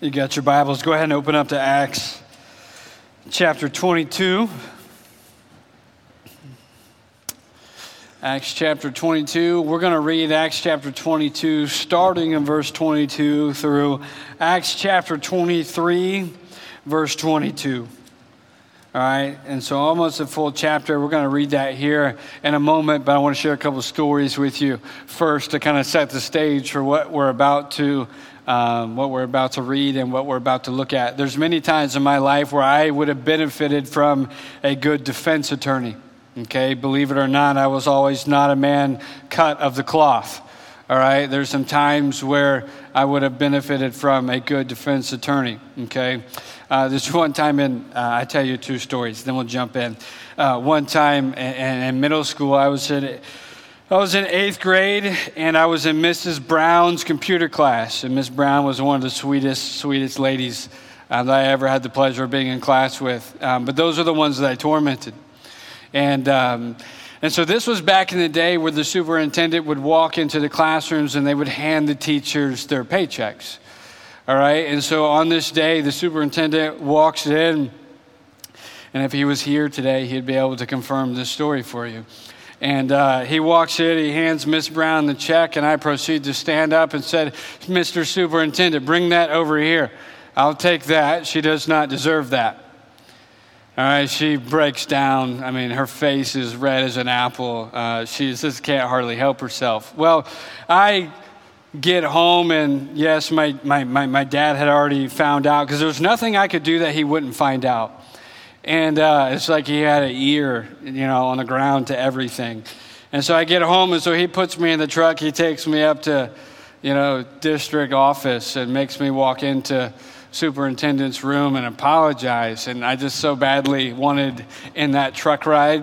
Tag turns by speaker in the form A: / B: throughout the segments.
A: You got your Bibles. Go ahead and open up to Acts chapter 22. Acts chapter 22. We're going to read Acts chapter 22, starting in verse 22 through Acts chapter 23, verse 22. All right, and so almost a full chapter. We're going to read that here in a moment, but I want to share a couple stories with you first to kind of set the stage for what we're about to um, what we're about to read and what we're about to look at. There's many times in my life where I would have benefited from a good defense attorney. Okay, believe it or not, I was always not a man cut of the cloth. All right, there's some times where I would have benefited from a good defense attorney. Okay, uh, this one time in, uh, I tell you two stories, then we'll jump in. Uh, one time in, in middle school, I was in I was in eighth grade and I was in Mrs. Brown's computer class. And Miss Brown was one of the sweetest, sweetest ladies uh, that I ever had the pleasure of being in class with. Um, but those are the ones that I tormented. And, um, and so this was back in the day where the superintendent would walk into the classrooms and they would hand the teachers their paychecks. All right. And so on this day, the superintendent walks in. And if he was here today, he'd be able to confirm this story for you. And uh, he walks in, he hands Miss Brown the check, and I proceed to stand up and said, Mr. Superintendent, bring that over here. I'll take that. She does not deserve that. All right, she breaks down. I mean, her face is red as an apple. Uh, she just can't hardly help herself. Well, I get home, and yes, my, my, my, my dad had already found out because there was nothing I could do that he wouldn't find out. And uh, it's like he had an ear, you know, on the ground to everything. And so I get home, and so he puts me in the truck. He takes me up to, you know, district office and makes me walk into superintendent's room and apologize. And I just so badly wanted in that truck ride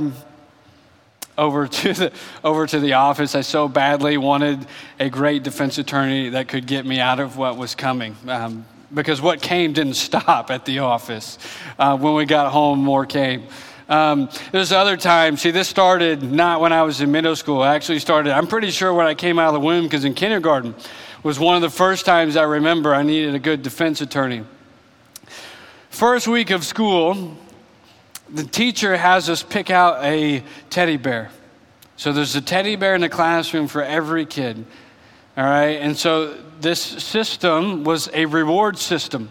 A: over to the over to the office. I so badly wanted a great defense attorney that could get me out of what was coming. Um, because what came didn't stop at the office. Uh, when we got home, more came. Um, there's other times. See, this started not when I was in middle school. It actually started, I'm pretty sure, when I came out of the womb, because in kindergarten was one of the first times I remember I needed a good defense attorney. First week of school, the teacher has us pick out a teddy bear. So there's a teddy bear in the classroom for every kid. All right, and so this system was a reward system.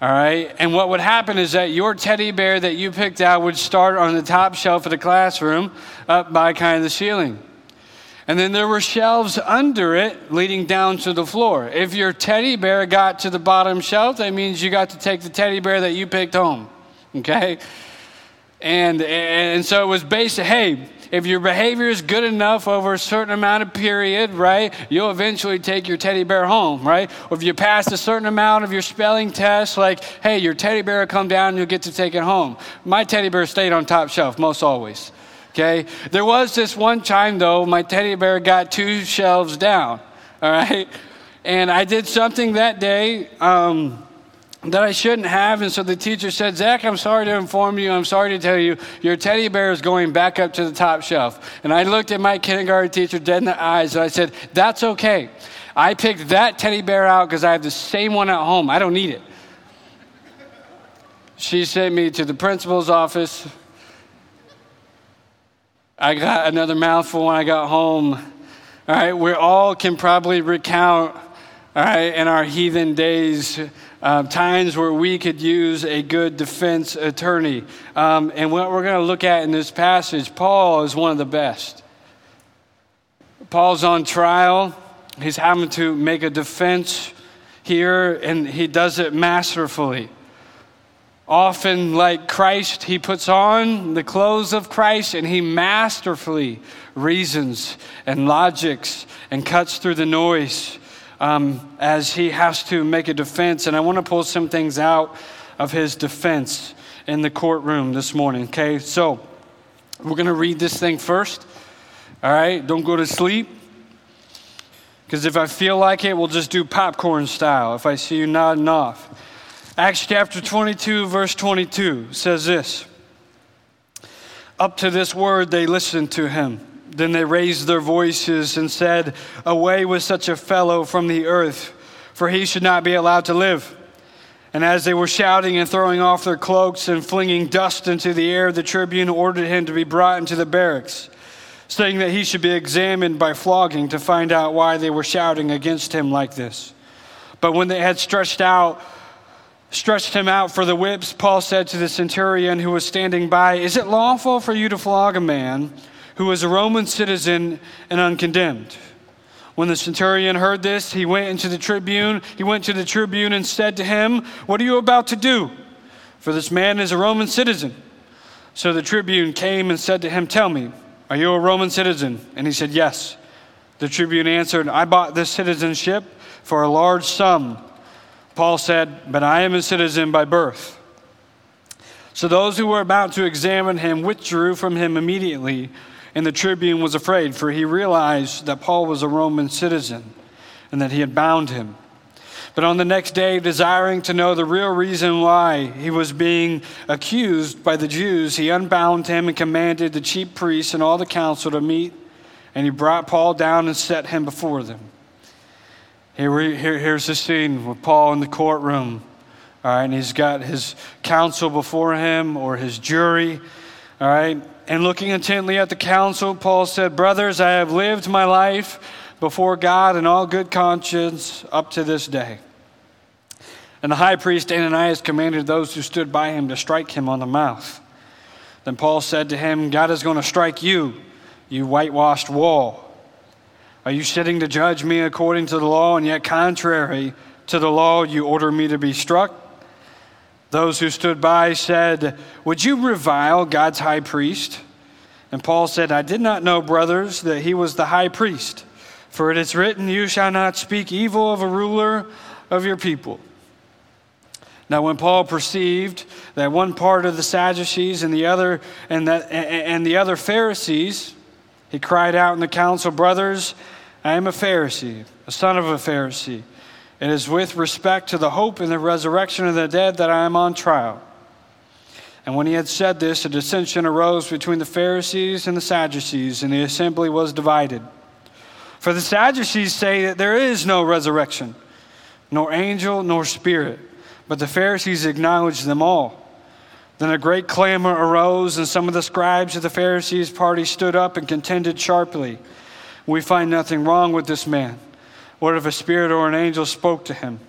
A: All right, and what would happen is that your teddy bear that you picked out would start on the top shelf of the classroom up by kind of the ceiling. And then there were shelves under it leading down to the floor. If your teddy bear got to the bottom shelf, that means you got to take the teddy bear that you picked home. Okay? And, and so it was based, hey, if your behavior is good enough over a certain amount of period, right, you'll eventually take your teddy bear home, right? Or if you pass a certain amount of your spelling test, like, hey, your teddy bear will come down and you'll get to take it home. My teddy bear stayed on top shelf, most always. Okay? There was this one time, though, my teddy bear got two shelves down, all right? And I did something that day. Um, that I shouldn't have. And so the teacher said, Zach, I'm sorry to inform you, I'm sorry to tell you, your teddy bear is going back up to the top shelf. And I looked at my kindergarten teacher dead in the eyes and I said, That's okay. I picked that teddy bear out because I have the same one at home. I don't need it. She sent me to the principal's office. I got another mouthful when I got home. All right, we all can probably recount, all right, in our heathen days uh, times where we could use a good defense attorney. Um, and what we're going to look at in this passage, Paul is one of the best. Paul's on trial, he's having to make a defense here, and he does it masterfully. Often, like Christ, he puts on the clothes of Christ and he masterfully reasons and logics and cuts through the noise um, as he has to make a defense. And I want to pull some things out of his defense in the courtroom this morning, okay? So we're going to read this thing first, all right? Don't go to sleep. Because if I feel like it, we'll just do popcorn style if I see you nodding off. Acts chapter 22, verse 22 says this Up to this word, they listened to him. Then they raised their voices and said, Away with such a fellow from the earth, for he should not be allowed to live. And as they were shouting and throwing off their cloaks and flinging dust into the air, the tribune ordered him to be brought into the barracks, saying that he should be examined by flogging to find out why they were shouting against him like this. But when they had stretched out, stretched him out for the whips, Paul said to the centurion who was standing by, Is it lawful for you to flog a man who is a Roman citizen and uncondemned? When the centurion heard this, he went into the tribune. He went to the tribune and said to him, What are you about to do? For this man is a Roman citizen. So the tribune came and said to him, Tell me, are you a Roman citizen? And he said, Yes. The tribune answered, I bought this citizenship for a large sum. Paul said, But I am a citizen by birth. So those who were about to examine him withdrew from him immediately. And the tribune was afraid, for he realized that Paul was a Roman citizen and that he had bound him. But on the next day, desiring to know the real reason why he was being accused by the Jews, he unbound him and commanded the chief priests and all the council to meet. And he brought Paul down and set him before them. Here, here, here's the scene with Paul in the courtroom. All right, and he's got his council before him or his jury. All right, and looking intently at the council, Paul said, Brothers, I have lived my life before God in all good conscience up to this day. And the high priest Ananias commanded those who stood by him to strike him on the mouth. Then Paul said to him, God is going to strike you, you whitewashed wall. Are you sitting to judge me according to the law, and yet contrary to the law, you order me to be struck? Those who stood by said, Would you revile God's high priest? And Paul said, I did not know, brothers, that he was the high priest. For it is written, You shall not speak evil of a ruler of your people. Now, when Paul perceived that one part of the Sadducees and the other and, and the other Pharisees, he cried out in the council, Brothers, I am a Pharisee, a son of a Pharisee. It is with respect to the hope in the resurrection of the dead that I am on trial. And when he had said this, a dissension arose between the Pharisees and the Sadducees, and the assembly was divided. For the Sadducees say that there is no resurrection, nor angel, nor spirit, but the Pharisees acknowledge them all. Then a great clamor arose, and some of the scribes of the Pharisees' party stood up and contended sharply. We find nothing wrong with this man. What if a spirit or an angel spoke to him?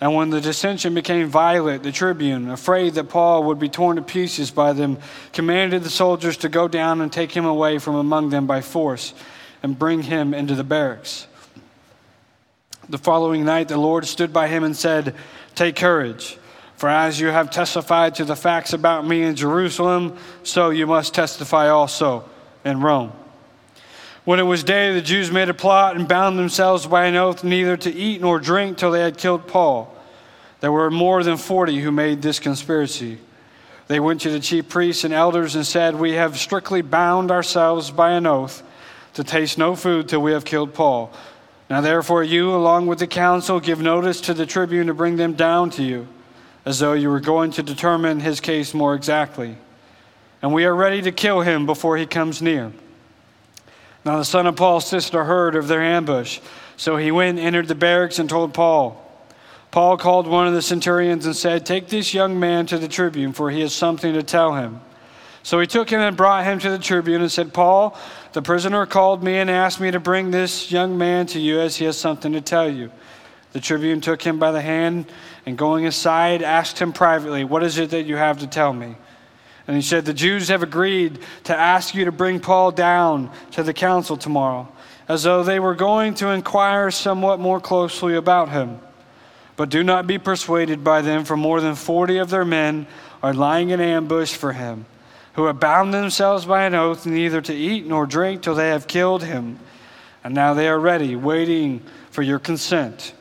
A: And when the dissension became violent, the tribune, afraid that Paul would be torn to pieces by them, commanded the soldiers to go down and take him away from among them by force and bring him into the barracks. The following night, the Lord stood by him and said, Take courage, for as you have testified to the facts about me in Jerusalem, so you must testify also in Rome. When it was day, the Jews made a plot and bound themselves by an oath neither to eat nor drink till they had killed Paul. There were more than 40 who made this conspiracy. They went to the chief priests and elders and said, We have strictly bound ourselves by an oath to taste no food till we have killed Paul. Now, therefore, you, along with the council, give notice to the tribune to bring them down to you, as though you were going to determine his case more exactly. And we are ready to kill him before he comes near. Now the son of Paul's sister heard of their ambush. So he went, and entered the barracks, and told Paul. Paul called one of the centurions and said, Take this young man to the tribune, for he has something to tell him. So he took him and brought him to the tribune and said, Paul, the prisoner called me and asked me to bring this young man to you as he has something to tell you. The tribune took him by the hand and going aside asked him privately, What is it that you have to tell me? And he said, The Jews have agreed to ask you to bring Paul down to the council tomorrow, as though they were going to inquire somewhat more closely about him. But do not be persuaded by them, for more than 40 of their men are lying in ambush for him, who have bound themselves by an oath neither to eat nor drink till they have killed him. And now they are ready, waiting for your consent.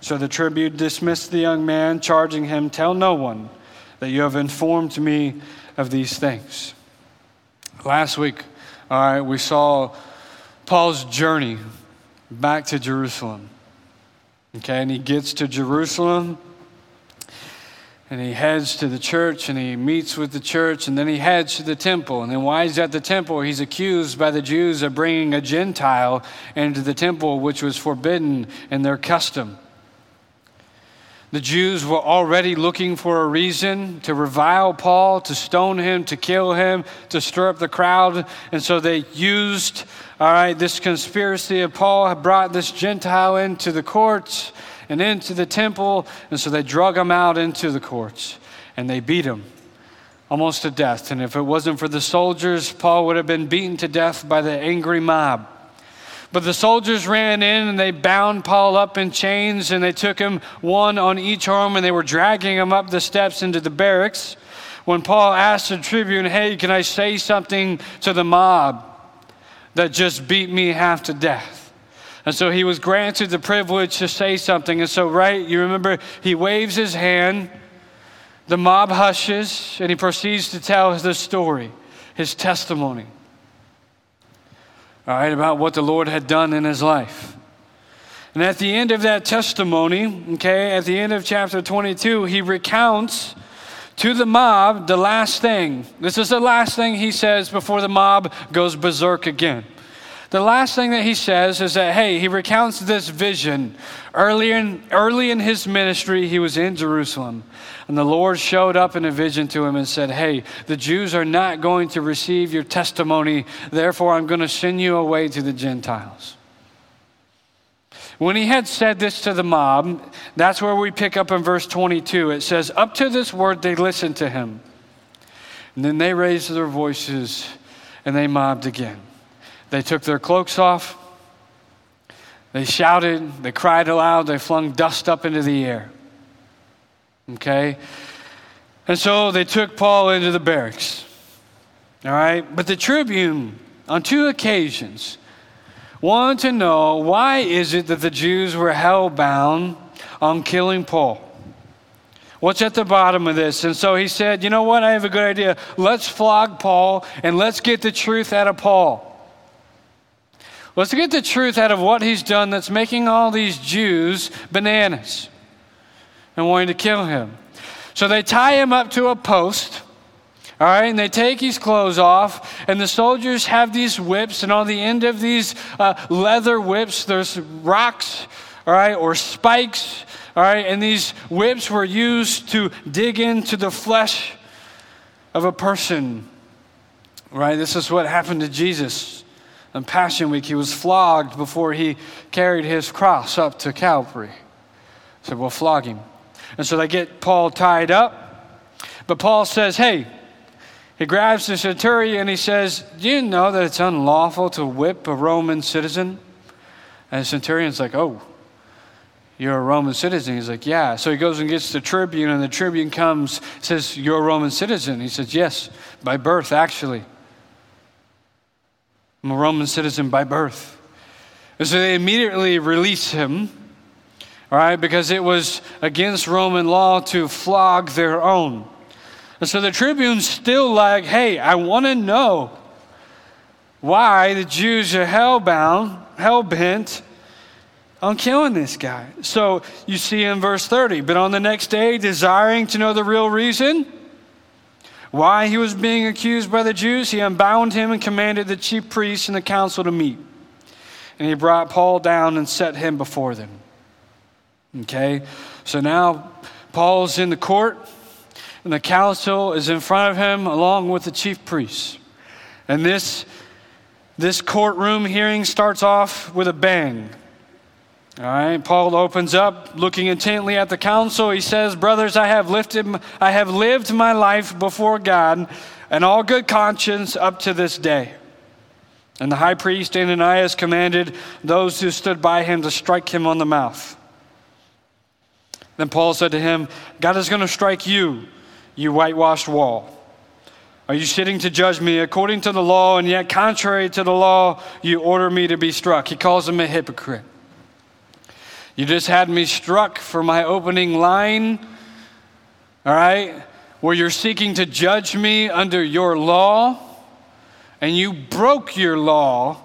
A: So the tribune dismissed the young man, charging him, Tell no one that you have informed me of these things. Last week, all right, we saw Paul's journey back to Jerusalem. Okay, and he gets to Jerusalem and he heads to the church and he meets with the church and then he heads to the temple. And then while he's at the temple, he's accused by the Jews of bringing a Gentile into the temple, which was forbidden in their custom. The Jews were already looking for a reason to revile Paul, to stone him, to kill him, to stir up the crowd. And so they used, all right, this conspiracy of Paul had brought this Gentile into the courts and into the temple. And so they drug him out into the courts and they beat him almost to death. And if it wasn't for the soldiers, Paul would have been beaten to death by the angry mob. But the soldiers ran in and they bound Paul up in chains and they took him one on each arm and they were dragging him up the steps into the barracks. When Paul asked the tribune, Hey, can I say something to the mob that just beat me half to death? And so he was granted the privilege to say something. And so, right, you remember, he waves his hand, the mob hushes, and he proceeds to tell the story, his testimony all right, about what the Lord had done in his life. And at the end of that testimony, okay, at the end of chapter 22, he recounts to the mob the last thing. This is the last thing he says before the mob goes berserk again. The last thing that he says is that, hey, he recounts this vision. Early in, early in his ministry, he was in Jerusalem. And the Lord showed up in a vision to him and said, Hey, the Jews are not going to receive your testimony. Therefore, I'm going to send you away to the Gentiles. When he had said this to the mob, that's where we pick up in verse 22. It says, Up to this word they listened to him. And then they raised their voices and they mobbed again. They took their cloaks off. They shouted. They cried aloud. They flung dust up into the air. Okay? And so they took Paul into the barracks. All right? But the tribune, on two occasions, wanted to know why is it that the Jews were hell bound on killing Paul? What's at the bottom of this? And so he said, You know what? I have a good idea. Let's flog Paul and let's get the truth out of Paul. Let's get the truth out of what he's done that's making all these Jews bananas and wanting to kill him. So they tie him up to a post. All right, and they take his clothes off, and the soldiers have these whips, and on the end of these uh, leather whips, there's rocks, all right, or spikes, all right, and these whips were used to dig into the flesh of a person, right? This is what happened to Jesus on Passion Week, he was flogged before he carried his cross up to Calvary. So we'll flog him. And so they get Paul tied up. But Paul says, hey, he grabs the centurion and he says, Do you know that it's unlawful to whip a Roman citizen? And the centurion's like, Oh, you're a Roman citizen? He's like, Yeah. So he goes and gets the tribune, and the tribune comes, says, You're a Roman citizen? He says, Yes, by birth, actually. I'm a Roman citizen by birth. And so they immediately release him, all right, because it was against Roman law to flog their own. And so the tribune's still like, hey, I want to know why the Jews are hellbound, hell bent on killing this guy. So you see in verse 30, but on the next day, desiring to know the real reason, why he was being accused by the Jews, he unbound him and commanded the chief priests and the council to meet. And he brought Paul down and set him before them. Okay, so now Paul's in the court, and the council is in front of him along with the chief priests. And this, this courtroom hearing starts off with a bang. All right, Paul opens up, looking intently at the council. He says, Brothers, I have, lifted, I have lived my life before God and all good conscience up to this day. And the high priest Ananias commanded those who stood by him to strike him on the mouth. Then Paul said to him, God is going to strike you, you whitewashed wall. Are you sitting to judge me according to the law, and yet contrary to the law, you order me to be struck? He calls him a hypocrite. You just had me struck for my opening line, all right, where you're seeking to judge me under your law, and you broke your law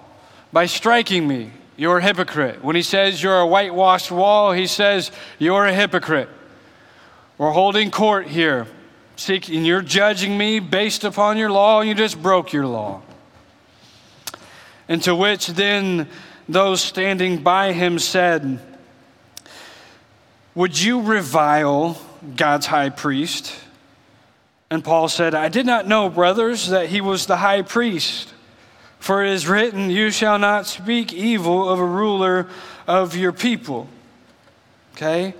A: by striking me. You're a hypocrite. When he says you're a whitewashed wall, he says you're a hypocrite. We're holding court here, seeking, you're judging me based upon your law, and you just broke your law. And to which then those standing by him said, Would you revile God's high priest? And Paul said, I did not know, brothers, that he was the high priest. For it is written, You shall not speak evil of a ruler of your people. Okay?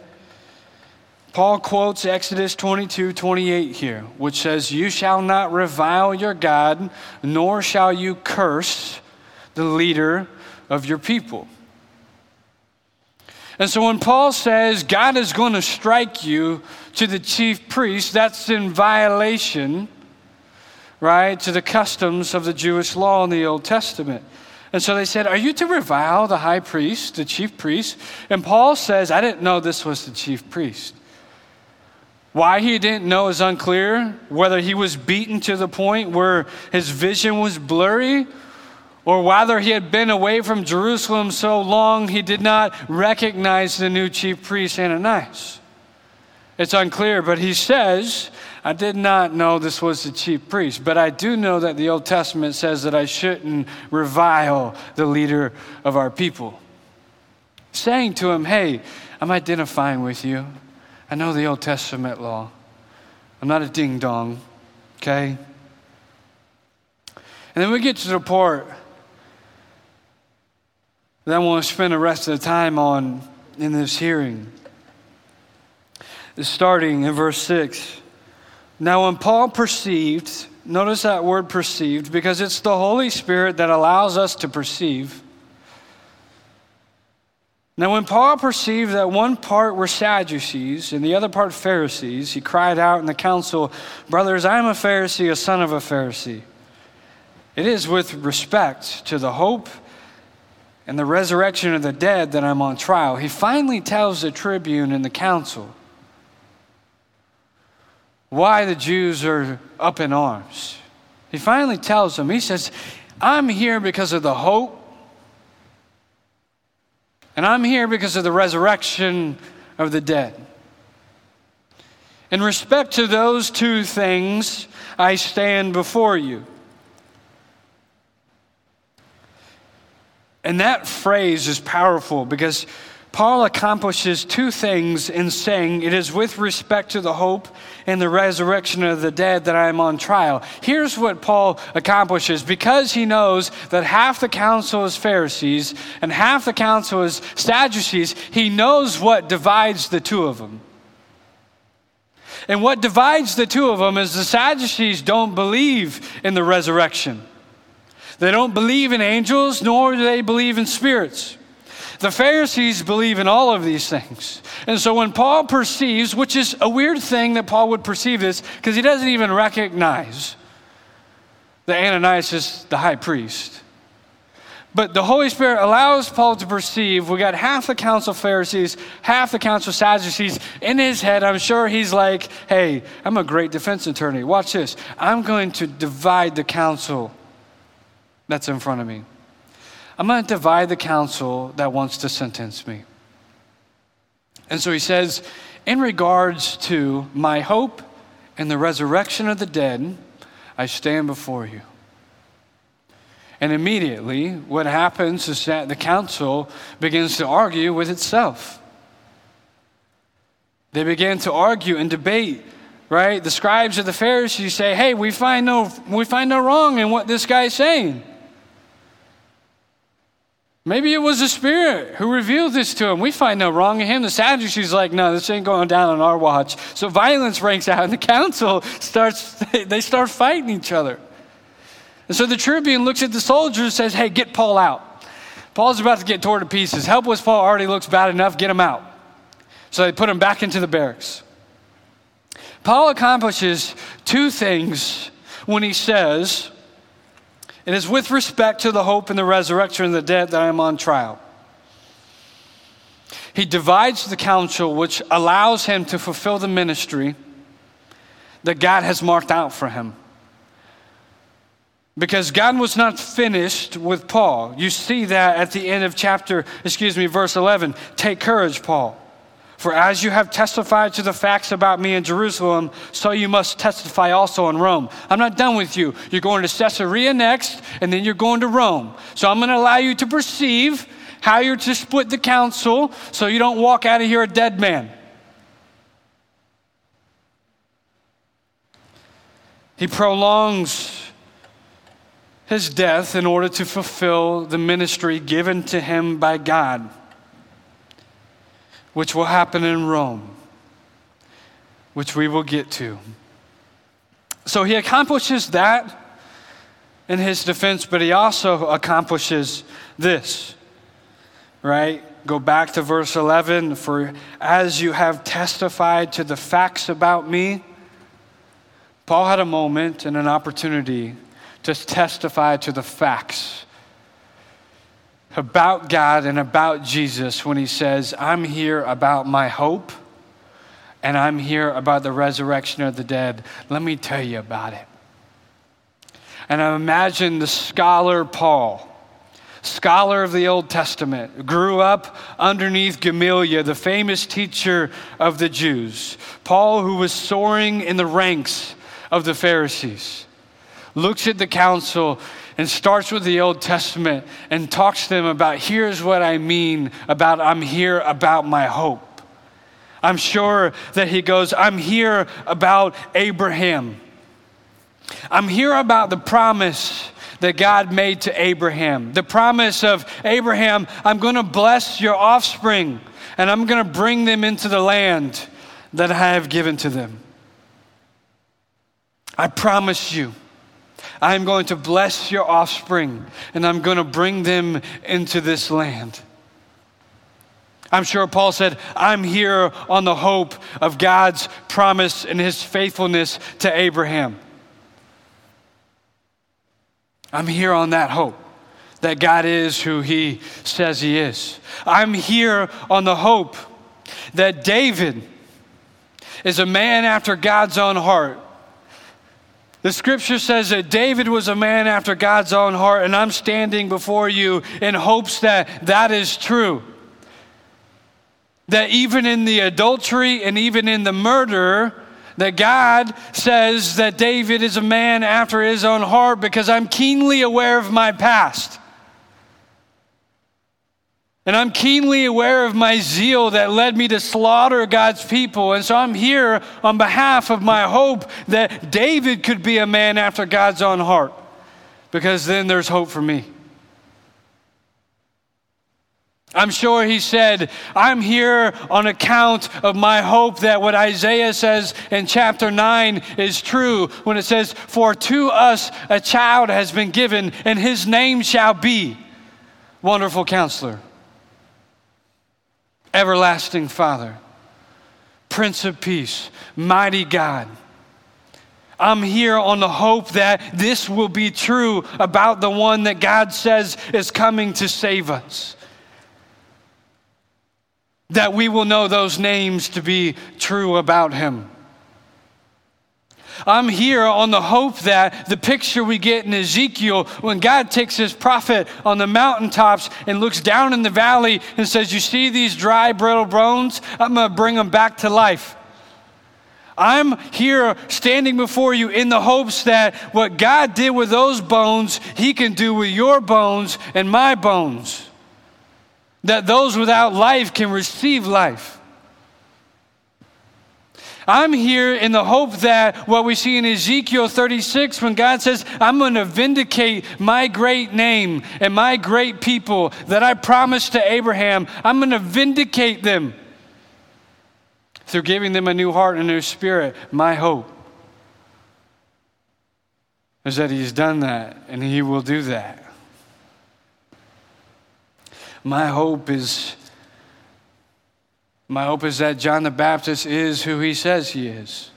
A: Paul quotes Exodus 22 28 here, which says, You shall not revile your God, nor shall you curse the leader of your people. And so when Paul says God is going to strike you to the chief priest, that's in violation, right, to the customs of the Jewish law in the Old Testament. And so they said, Are you to revile the high priest, the chief priest? And Paul says, I didn't know this was the chief priest. Why he didn't know is unclear. Whether he was beaten to the point where his vision was blurry, or whether he had been away from Jerusalem so long he did not recognize the new chief priest Ananias. It's unclear, but he says, I did not know this was the chief priest, but I do know that the Old Testament says that I shouldn't revile the leader of our people. Saying to him, Hey, I'm identifying with you. I know the Old Testament law. I'm not a ding dong, okay? And then we get to the part that I want to spend the rest of the time on in this hearing. Starting in verse 6. Now, when Paul perceived, notice that word perceived, because it's the Holy Spirit that allows us to perceive. Now, when Paul perceived that one part were Sadducees and the other part Pharisees, he cried out in the council, Brothers, I am a Pharisee, a son of a Pharisee. It is with respect to the hope and the resurrection of the dead that I'm on trial. He finally tells the tribune and the council why the Jews are up in arms. He finally tells them, he says, I'm here because of the hope, and I'm here because of the resurrection of the dead. In respect to those two things, I stand before you. And that phrase is powerful because Paul accomplishes two things in saying, It is with respect to the hope and the resurrection of the dead that I am on trial. Here's what Paul accomplishes because he knows that half the council is Pharisees and half the council is Sadducees, he knows what divides the two of them. And what divides the two of them is the Sadducees don't believe in the resurrection. They don't believe in angels, nor do they believe in spirits. The Pharisees believe in all of these things. And so when Paul perceives, which is a weird thing that Paul would perceive this, because he doesn't even recognize that Ananias is the high priest. But the Holy Spirit allows Paul to perceive we got half the council Pharisees, half the council Sadducees. In his head, I'm sure he's like, hey, I'm a great defense attorney. Watch this. I'm going to divide the council that's in front of me. I'm going to divide the council that wants to sentence me. And so he says, in regards to my hope and the resurrection of the dead, I stand before you. And immediately, what happens is that the council begins to argue with itself. They begin to argue and debate, right? The scribes of the Pharisees say, hey, we find no, we find no wrong in what this guy's saying. Maybe it was the Spirit who revealed this to him. We find no wrong in him. The Sadducees like, no, this ain't going down on our watch. So violence breaks out, and the council starts, they start fighting each other. And so the tribune looks at the soldiers and says, hey, get Paul out. Paul's about to get torn to pieces. Helpless Paul already looks bad enough, get him out. So they put him back into the barracks. Paul accomplishes two things when he says, it is with respect to the hope and the resurrection of the dead that I am on trial. He divides the council, which allows him to fulfill the ministry that God has marked out for him. Because God was not finished with Paul. You see that at the end of chapter, excuse me, verse 11. Take courage, Paul. For as you have testified to the facts about me in Jerusalem, so you must testify also in Rome. I'm not done with you. You're going to Caesarea next, and then you're going to Rome. So I'm going to allow you to perceive how you're to split the council so you don't walk out of here a dead man. He prolongs his death in order to fulfill the ministry given to him by God which will happen in Rome, which we will get to. So he accomplishes that in his defense, but he also accomplishes this, right? Go back to verse 11. For as you have testified to the facts about me, Paul had a moment and an opportunity to testify to the facts about God and about Jesus when he says, I'm here about my hope and I'm here about the resurrection of the dead. Let me tell you about it. And I imagine the scholar Paul, scholar of the Old Testament, grew up underneath Gamaliel, the famous teacher of the Jews. Paul, who was soaring in the ranks of the Pharisees looks at the council and starts with the Old Testament and talks to them about here's what I mean about I'm here about my hope. I'm sure that he goes, I'm here about Abraham. I'm here about the promise that God made to Abraham. The promise of Abraham, I'm going to bless your offspring and I'm going to bring them into the land that I have given to them. I promise you. I am going to bless your offspring and I'm going to bring them into this land. I'm sure Paul said, I'm here on the hope of God's promise and his faithfulness to Abraham. I'm here on that hope that God is who he says he is. I'm here on the hope that David is a man after God's own heart the scripture says that David was a man after God's own heart, and I'm standing before you in hopes that that is true. That even in the adultery and even in the murder, that God says that David is a man after his own heart because I'm keenly aware of my past. And I'm keenly aware of my zeal that led me to slaughter God's people. And so I'm here on behalf of my hope that David could be a man after God's own heart, because then there's hope for me. I'm sure he said, I'm here on account of my hope that what Isaiah says in chapter 9 is true when it says, For to us a child has been given, and his name shall be Wonderful Counselor Everlasting Father, Prince of Peace, Mighty God. I'm here on the hope that this will be true about the one that God says is coming to save us. That we will know those names to be true about him. I'm here on the hope that the picture we get in Ezekiel, when God takes his prophet on the mountaintops and looks down in the valley and says, You see these dry, brittle bones? I'm going to bring them back to life. I'm here standing before you in the hopes that what God did with those bones, He can do with your bones and my bones. That those without life can receive life. I'm here in the hope that what we see in Ezekiel 36, when God says, I'm going to vindicate my great name and my great people that I promised to Abraham, I'm going to vindicate them through giving them a new heart and a new spirit. My hope is that He's done that and He will do that. My hope is my hope is that John the Baptist is who he says he is.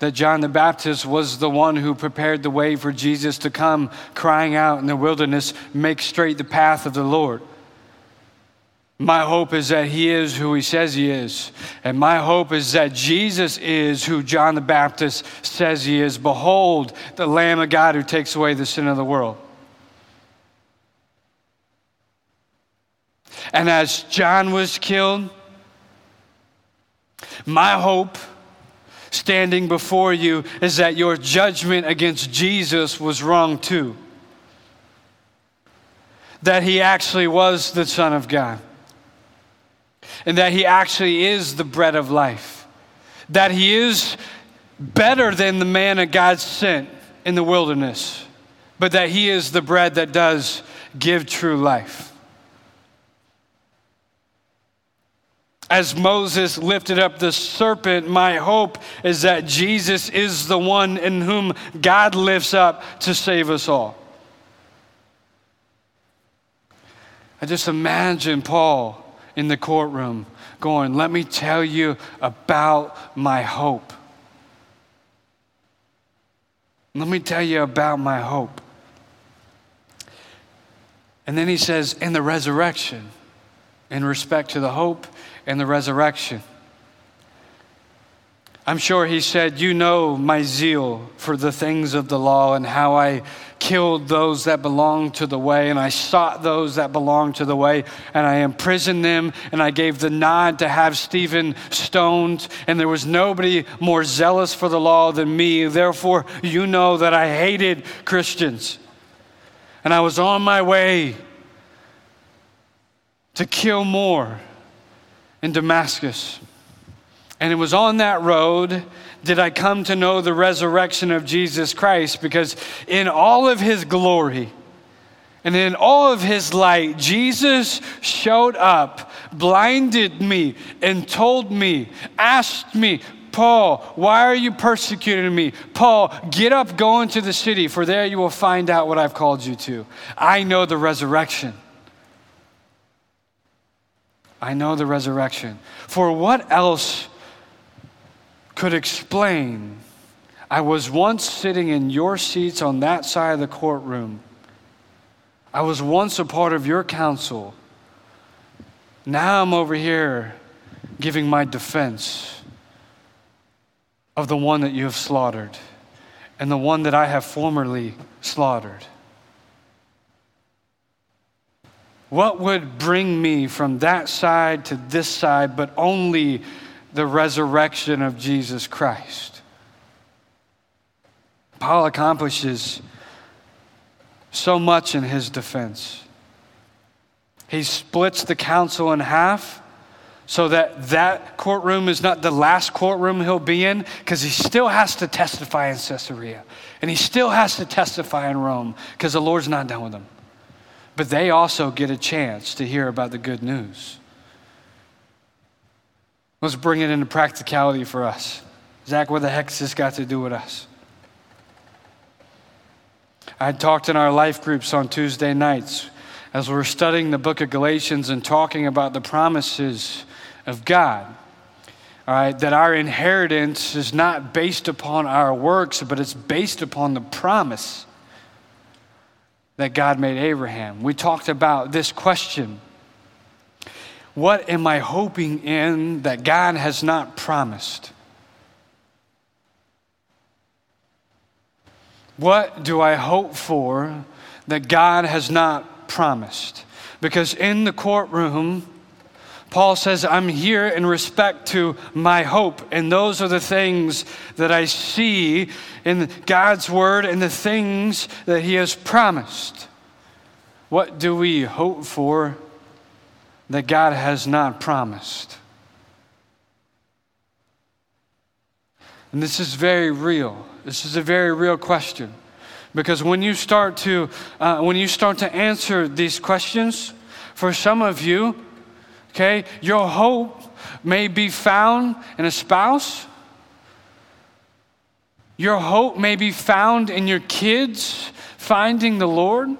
A: That John the Baptist was the one who prepared the way for Jesus to come, crying out in the wilderness, Make straight the path of the Lord. My hope is that he is who he says he is. And my hope is that Jesus is who John the Baptist says he is. Behold, the Lamb of God who takes away the sin of the world. And as John was killed, my hope standing before you is that your judgment against Jesus was wrong too. That he actually was the Son of God. And that he actually is the bread of life. That he is better than the man manna God sent in the wilderness, but that he is the bread that does give true life. As Moses lifted up the serpent, my hope is that Jesus is the one in whom God lifts up to save us all. I just imagine Paul in the courtroom going, Let me tell you about my hope. Let me tell you about my hope. And then he says, In the resurrection, in respect to the hope and the resurrection. I'm sure he said, You know my zeal for the things of the law and how I killed those that belonged to the way, and I sought those that belonged to the way, and I imprisoned them, and I gave the nod to have Stephen stoned, and there was nobody more zealous for the law than me. Therefore, you know that I hated Christians, and I was on my way to kill more in Damascus. And it was on that road did I come to know the resurrection of Jesus Christ because in all of his glory and in all of his light, Jesus showed up, blinded me, and told me, asked me, Paul, why are you persecuting me? Paul, get up, go into the city, for there you will find out what I've called you to. I know the resurrection. I know the resurrection. For what else could explain? I was once sitting in your seats on that side of the courtroom. I was once a part of your council. Now I'm over here giving my defense of the one that you have slaughtered and the one that I have formerly slaughtered. What would bring me from that side to this side but only the resurrection of Jesus Christ? Paul accomplishes so much in his defense. He splits the council in half so that that courtroom is not the last courtroom he'll be in because he still has to testify in Caesarea and he still has to testify in Rome because the Lord's not done with him but they also get a chance to hear about the good news. Let's bring it into practicality for us. Zach, what the heck has this got to do with us? I had talked in our life groups on Tuesday nights as we we're studying the book of Galatians and talking about the promises of God. All right, that our inheritance is not based upon our works, but it's based upon the promise that God made Abraham. We talked about this question What am I hoping in that God has not promised? What do I hope for that God has not promised? Because in the courtroom, Paul says, I'm here in respect to my hope. And those are the things that I see in God's word and the things that He has promised. What do we hope for that God has not promised? And this is very real. This is a very real question. Because when you start to, uh, when you start to answer these questions, for some of you, Okay? Your hope may be found in a spouse. Your hope may be found in your kids finding the Lord.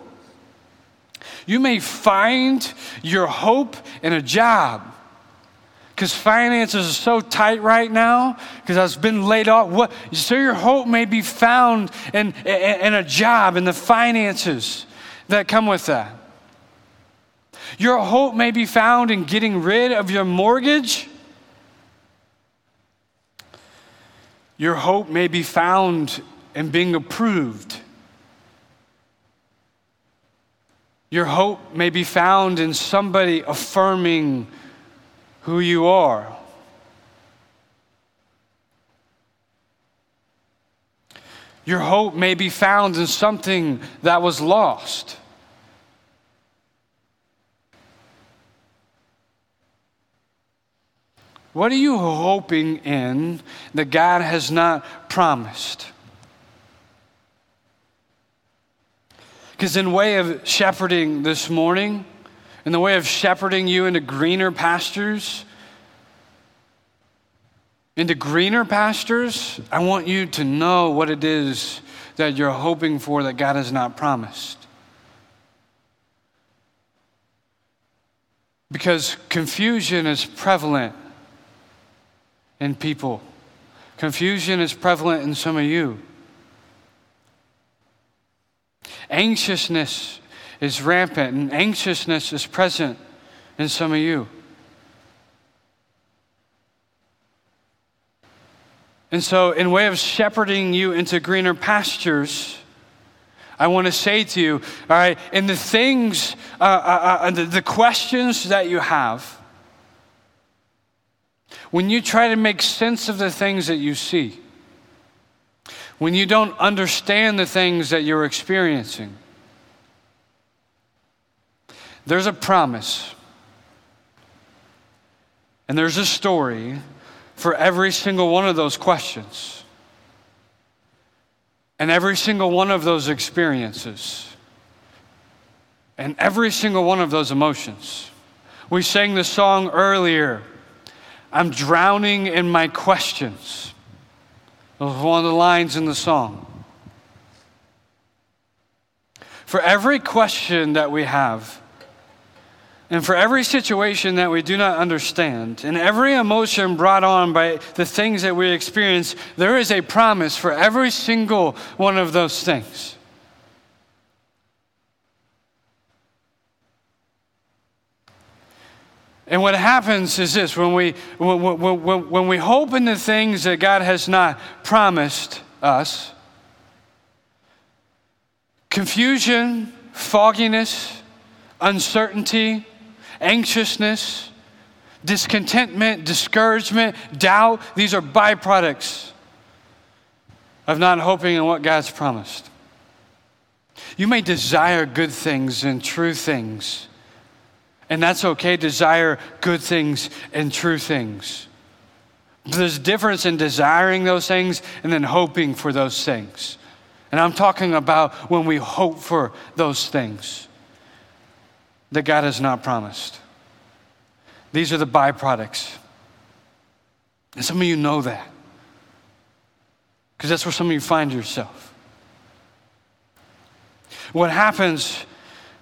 A: You may find your hope in a job because finances are so tight right now because I've been laid off. What, so your hope may be found in, in, in a job, in the finances that come with that. Your hope may be found in getting rid of your mortgage. Your hope may be found in being approved. Your hope may be found in somebody affirming who you are. Your hope may be found in something that was lost. What are you hoping in that God has not promised? Because, in way of shepherding this morning, in the way of shepherding you into greener pastures, into greener pastures, I want you to know what it is that you're hoping for that God has not promised. Because confusion is prevalent in people, confusion is prevalent in some of you. Anxiousness is rampant, and anxiousness is present in some of you. And so, in way of shepherding you into greener pastures, I want to say to you, all right, in the things, uh, uh, uh, the, the questions that you have, when you try to make sense of the things that you see, when you don't understand the things that you're experiencing, there's a promise and there's a story for every single one of those questions and every single one of those experiences and every single one of those emotions. We sang the song earlier I'm drowning in my questions. That was one of the lines in the song. For every question that we have, and for every situation that we do not understand, and every emotion brought on by the things that we experience, there is a promise for every single one of those things. And what happens is this when we, when, when, when we hope in the things that God has not promised us, confusion, fogginess, uncertainty, anxiousness, discontentment, discouragement, doubt, these are byproducts of not hoping in what God's promised. You may desire good things and true things and that's okay. Desire good things and true things. But there's a difference in desiring those things and then hoping for those things. And I'm talking about when we hope for those things that God has not promised. These are the byproducts. And some of you know that. Because that's where some of you find yourself. What happens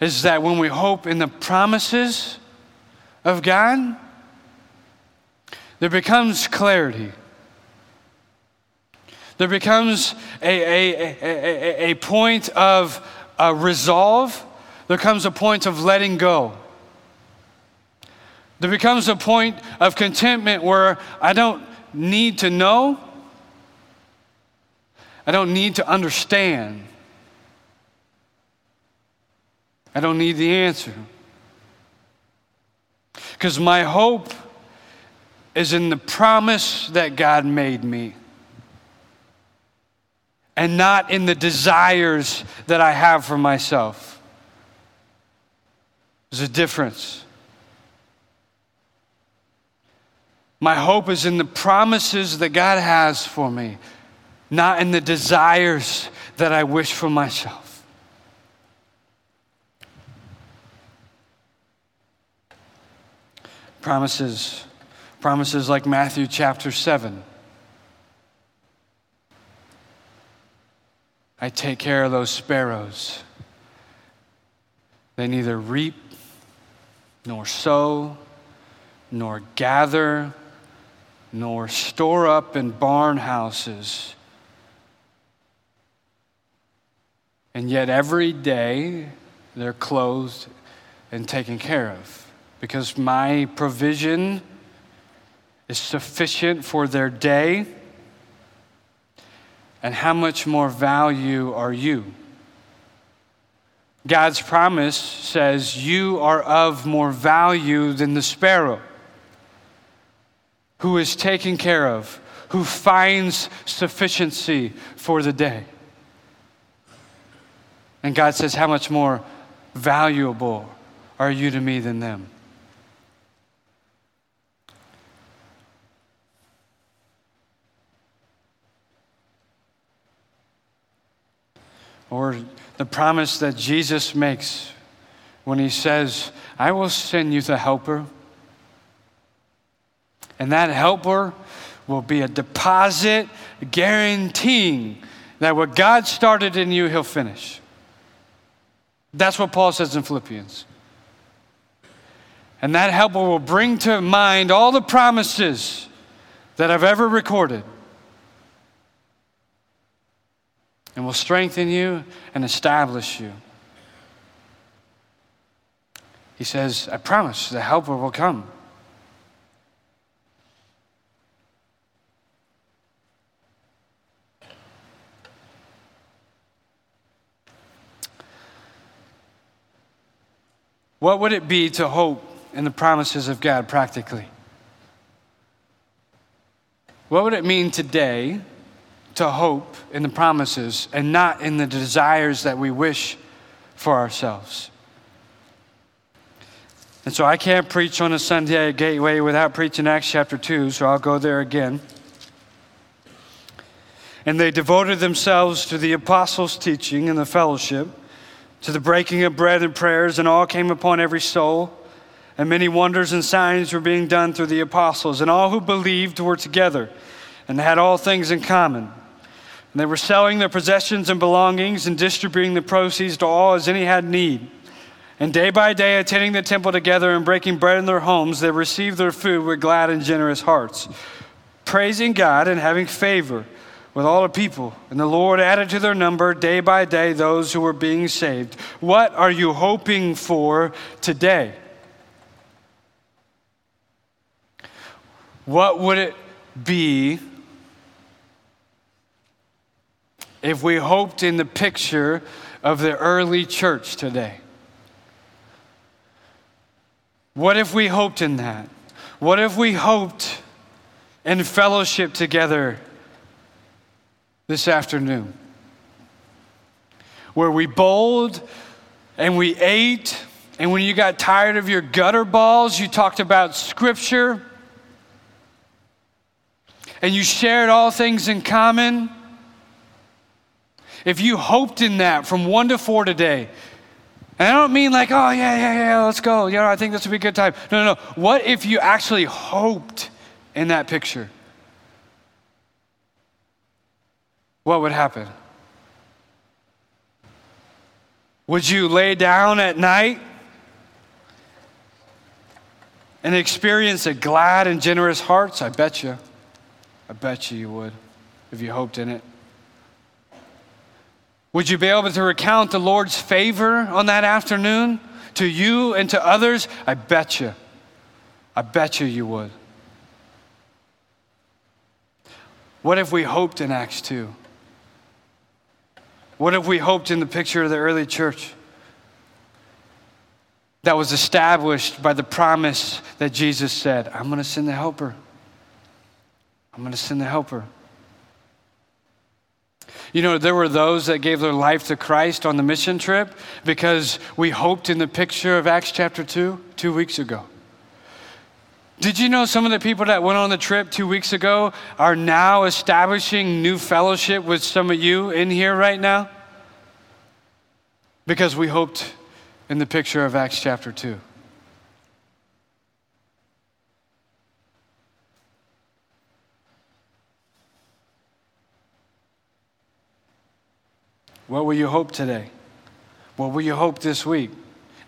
A: is that when we hope in the promises of God, there becomes clarity. There becomes a, a, a, a, point of uh, resolve. There comes a point of letting go. There becomes a point of contentment where I don't need to know, I don't need to understand. I don't need the answer. Because my hope is in the promise that God made me and not in the desires that I have for myself. There's a difference. My hope is in the promises that God has for me, not in the desires that I wish for myself. Promises, promises like Matthew chapter 7. I take care of those sparrows. They neither reap, nor sow, nor gather, nor store up in barn houses. And yet every day they're clothed and taken care of because my provision is sufficient for their day. And how much more value are you? God's promise says, You are of more value than the sparrow, who is taken care of, who finds sufficiency for the day. And God says, How much more valuable are you to me than them? Or the promise that Jesus makes when he says, I will send you the helper. And that helper will be a deposit guaranteeing that what God started in you, he'll finish. That's what Paul says in Philippians. And that helper will bring to mind all the promises that I've ever recorded. And will strengthen you and establish you. He says, I promise the helper will come. What would it be to hope in the promises of God practically? What would it mean today to hope in the promises and not in the desires that we wish for ourselves? And so I can't preach on a Sunday at Gateway without preaching Acts chapter 2, so I'll go there again. And they devoted themselves to the apostles' teaching and the fellowship to the breaking of bread and prayers, and all came upon every soul. And many wonders and signs were being done through the apostles. And all who believed were together and had all things in common. And they were selling their possessions and belongings and distributing the proceeds to all as any had need. And day by day, attending the temple together and breaking bread in their homes, they received their food with glad and generous hearts, praising God and having favor with all the people. And the Lord added to their number day by day those who were being saved. What are you hoping for today? What would it be if we hoped in the picture of the early church today? What if we hoped in that? What if we hoped in fellowship together this afternoon where we bowled and we ate, and when you got tired of your gutter balls, you talked about Scripture and you shared all things in common. If you hoped in that from one to four today, and I don't mean like, oh, yeah, yeah, yeah, let's go. Know, I think this would be a good time. No, no, no. What if you actually hoped in that picture? what would happen? Would you lay down at night and experience a glad and generous hearts? I bet you. I bet you you would if you hoped in it. Would you be able to recount the Lord's favor on that afternoon to you and to others? I bet you. I bet you you would. What if we hoped in Acts 2? What if we hoped in the picture of the early church that was established by the promise that Jesus said, I'm going to send the helper? I'm going to send the helper. You know, there were those that gave their life to Christ on the mission trip because we hoped in the picture of Acts chapter 2 two weeks ago. Did you know some of the people that went on the trip two weeks ago are now establishing new fellowship with some of you in here right now? Because we hoped in the picture of Acts chapter 2. What will you hope today? What will you hope this week?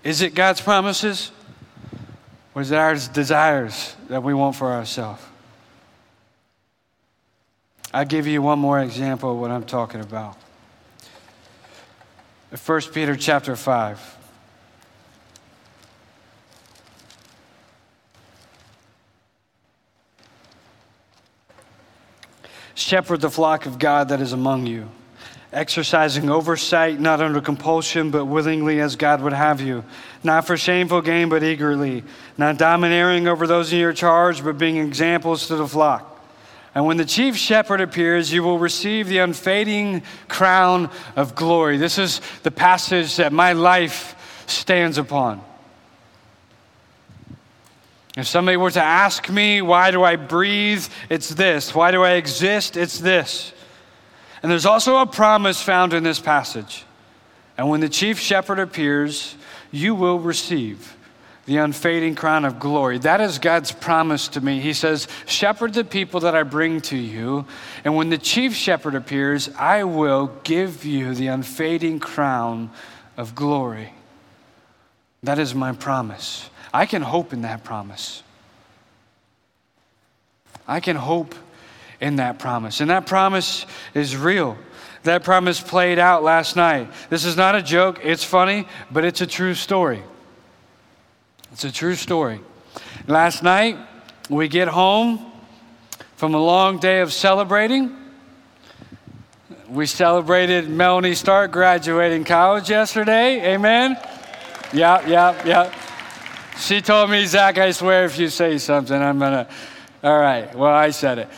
A: Is it God's promises? Or is it our desires that we want for ourselves? I'll give you one more example of what I'm talking about. 1 Peter chapter 5. Shepherd the flock of God that is among you, exercising oversight, not under compulsion, but willingly as God would have you, not for shameful gain, but eagerly, not domineering over those in your charge, but being examples to the flock. And when the chief shepherd appears, you will receive the unfading crown of glory. This is the passage that my life stands upon. If somebody were to ask me, why do I breathe? It's this. Why do I exist? It's this. And there's also a promise found in this passage. And when the chief shepherd appears, you will receive the unfading crown of glory. That is God's promise to me. He says, Shepherd the people that I bring to you, and when the chief shepherd appears, I will give you the unfading crown of glory. That is my promise. I can hope in that promise. I can hope in that promise. And that promise is real. That promise played out last night. This is not a joke, it's funny, but it's a true story. It's a true story. Last night, we get home from a long day of celebrating. We celebrated Melanie Stark graduating college yesterday. Amen. Yeah, yeah, yeah. She told me, Zach, I swear if you say something, I'm going to. All right, well, I said it.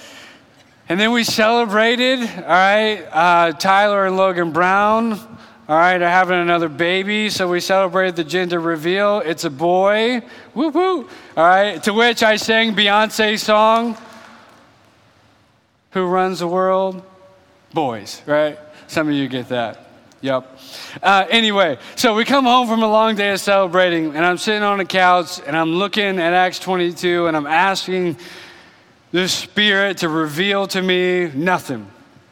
A: And then we celebrated, all right, uh, Tyler and Logan Brown, all right, are having another baby. So we celebrated the gender reveal. It's a boy. Woo woo. All right, to which I sang Beyonce's song, Who Runs the World? Boys, right? Some of you get that. Yep. Uh, anyway, so we come home from a long day of celebrating, and I'm sitting on the couch and I'm looking at Acts 22 and I'm asking the Spirit to reveal to me nothing.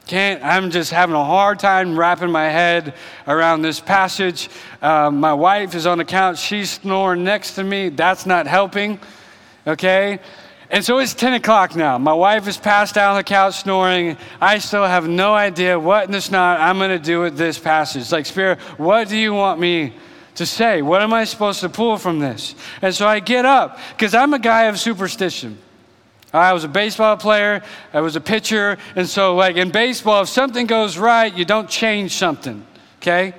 A: Can't, I'm just having a hard time wrapping my head around this passage. Uh, my wife is on the couch, she's snoring next to me. That's not helping, okay? And so it's 10 o'clock now. My wife is passed out on the couch snoring. I still have no idea what in the snot I'm going to do with this passage. Like, Spirit, what do you want me to say? What am I supposed to pull from this? And so I get up because I'm a guy of superstition. I was a baseball player, I was a pitcher, and so, like in baseball, if something goes right, you don't change something, okay?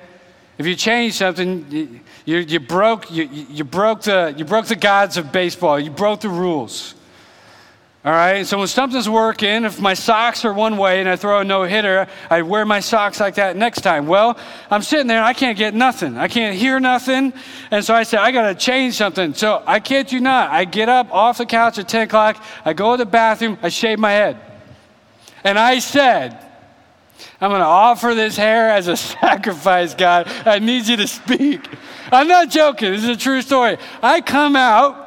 A: If you change something, you, you, you broke, you, you, broke the, you broke the gods of baseball, you broke the rules. All right, so when something's working, if my socks are one way and I throw a no hitter, I wear my socks like that next time. Well, I'm sitting there, I can't get nothing. I can't hear nothing. And so I said, I got to change something. So I kid you not, I get up off the couch at 10 o'clock, I go to the bathroom, I shave my head. And I said, I'm going to offer this hair as a sacrifice, God. I need you to speak. I'm not joking, this is a true story. I come out,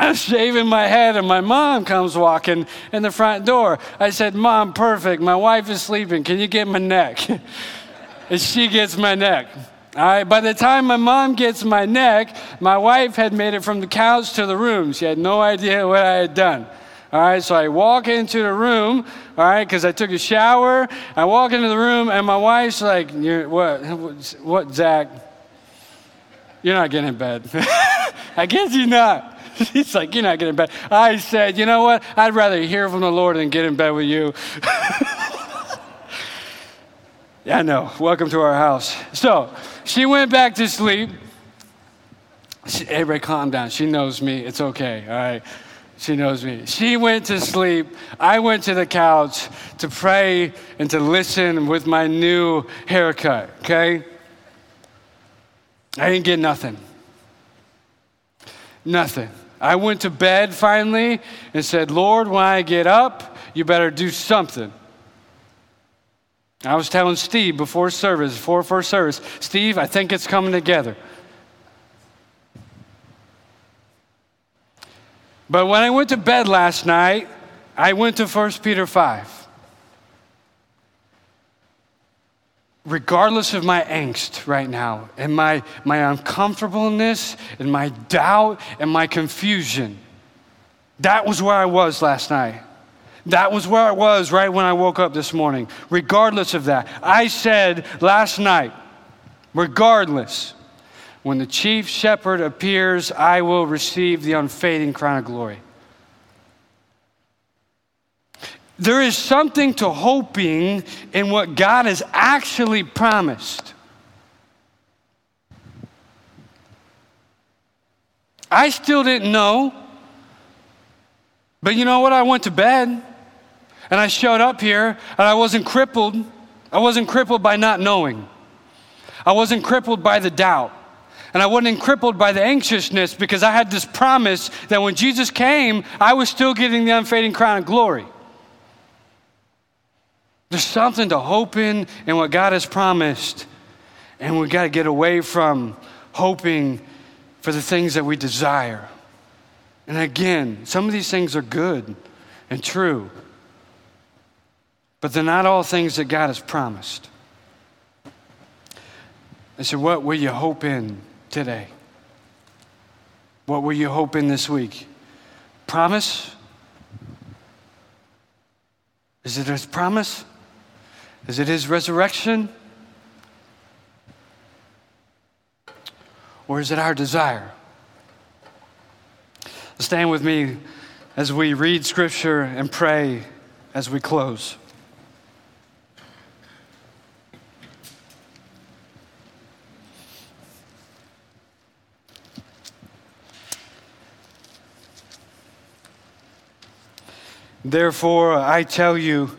A: I'm shaving my head, and my mom comes walking in the front door. I said, Mom, perfect. My wife is sleeping. Can you get my neck? and she gets my neck. All right, by the time my mom gets my neck, my wife had made it from the couch to the room. She had no idea what I had done. All right, so I walk into the room, all right, because I took a shower. I walk into the room, and my wife's like, What, what, Zach? You're not getting in bed. I guess you're not. He's like, You're not getting in bed. I said, You know what? I'd rather hear from the Lord than get in bed with you. yeah, I know. Welcome to our house. So she went back to sleep. She, everybody calm down. She knows me. It's okay. All right. She knows me. She went to sleep. I went to the couch to pray and to listen with my new haircut, okay? I didn't get nothing. Nothing. I went to bed finally and said, Lord, when I get up, you better do something. I was telling Steve before service, before first service, Steve, I think it's coming together. But when I went to bed last night, I went to 1 Peter 5. Regardless of my angst right now and my, my uncomfortableness and my doubt and my confusion, that was where I was last night. That was where I was right when I woke up this morning. Regardless of that, I said last night, regardless, when the chief shepherd appears, I will receive the unfading crown of glory. There is something to hoping in what God has actually promised. I still didn't know. But you know what? I went to bed and I showed up here and I wasn't crippled. I wasn't crippled by not knowing. I wasn't crippled by the doubt. And I wasn't crippled by the anxiousness because I had this promise that when Jesus came, I was still getting the unfading crown of glory. There's something to hope in and what God has promised. And we've got to get away from hoping for the things that we desire. And again, some of these things are good and true, but they're not all things that God has promised. I said, What will you hope in today? What will you hope in this week? Promise? Is it his promise? Is it his resurrection? Or is it our desire? Stand with me as we read scripture and pray as we close. Therefore, I tell you,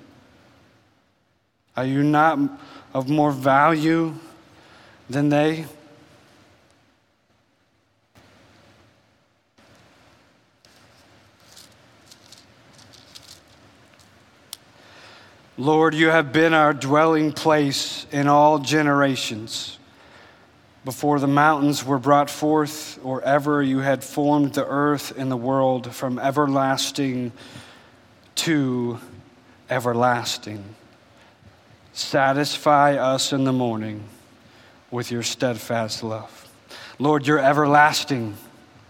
A: Are you not of more value than they? Lord, you have been our dwelling place in all generations. Before the mountains were brought forth, or ever you had formed the earth and the world from everlasting to everlasting. Satisfy us in the morning with your steadfast love. Lord, you're everlasting.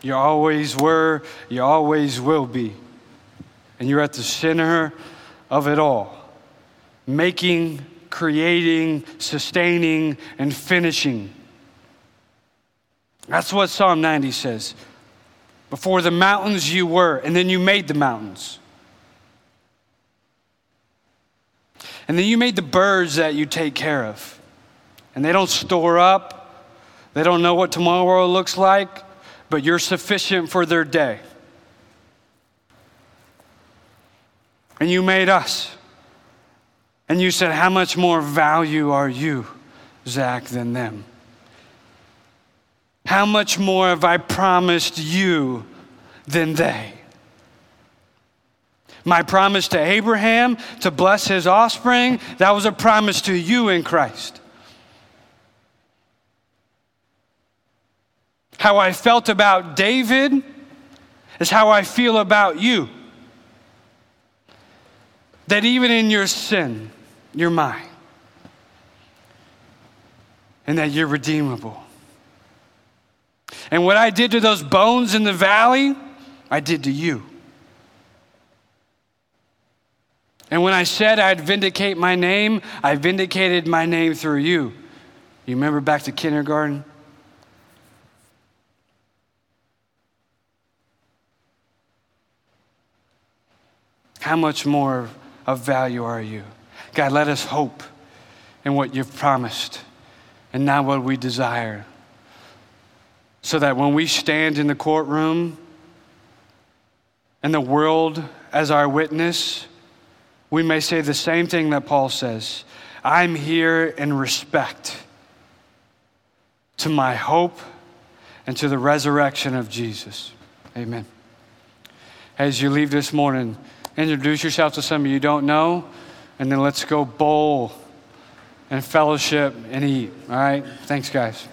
A: You always were, you always will be. And you're at the center of it all, making, creating, sustaining, and finishing. That's what Psalm 90 says. Before the mountains you were, and then you made the mountains. And then you made the birds that you take care of. And they don't store up, they don't know what tomorrow looks like, but you're sufficient for their day. And you made us. And you said, How much more value are you, Zach, than them? How much more have I promised you than they? My promise to Abraham to bless his offspring, that was a promise to you in Christ. How I felt about David is how I feel about you. That even in your sin, you're mine. And that you're redeemable. And what I did to those bones in the valley, I did to you. And when I said I'd vindicate my name, I vindicated my name through you. You remember back to kindergarten? How much more of value are you? God, let us hope in what you've promised and not what we desire. So that when we stand in the courtroom and the world as our witness, we may say the same thing that Paul says I'm here in respect to my hope and to the resurrection of Jesus. Amen. As you leave this morning, introduce yourself to somebody you don't know, and then let's go bowl and fellowship and eat. All right? Thanks, guys.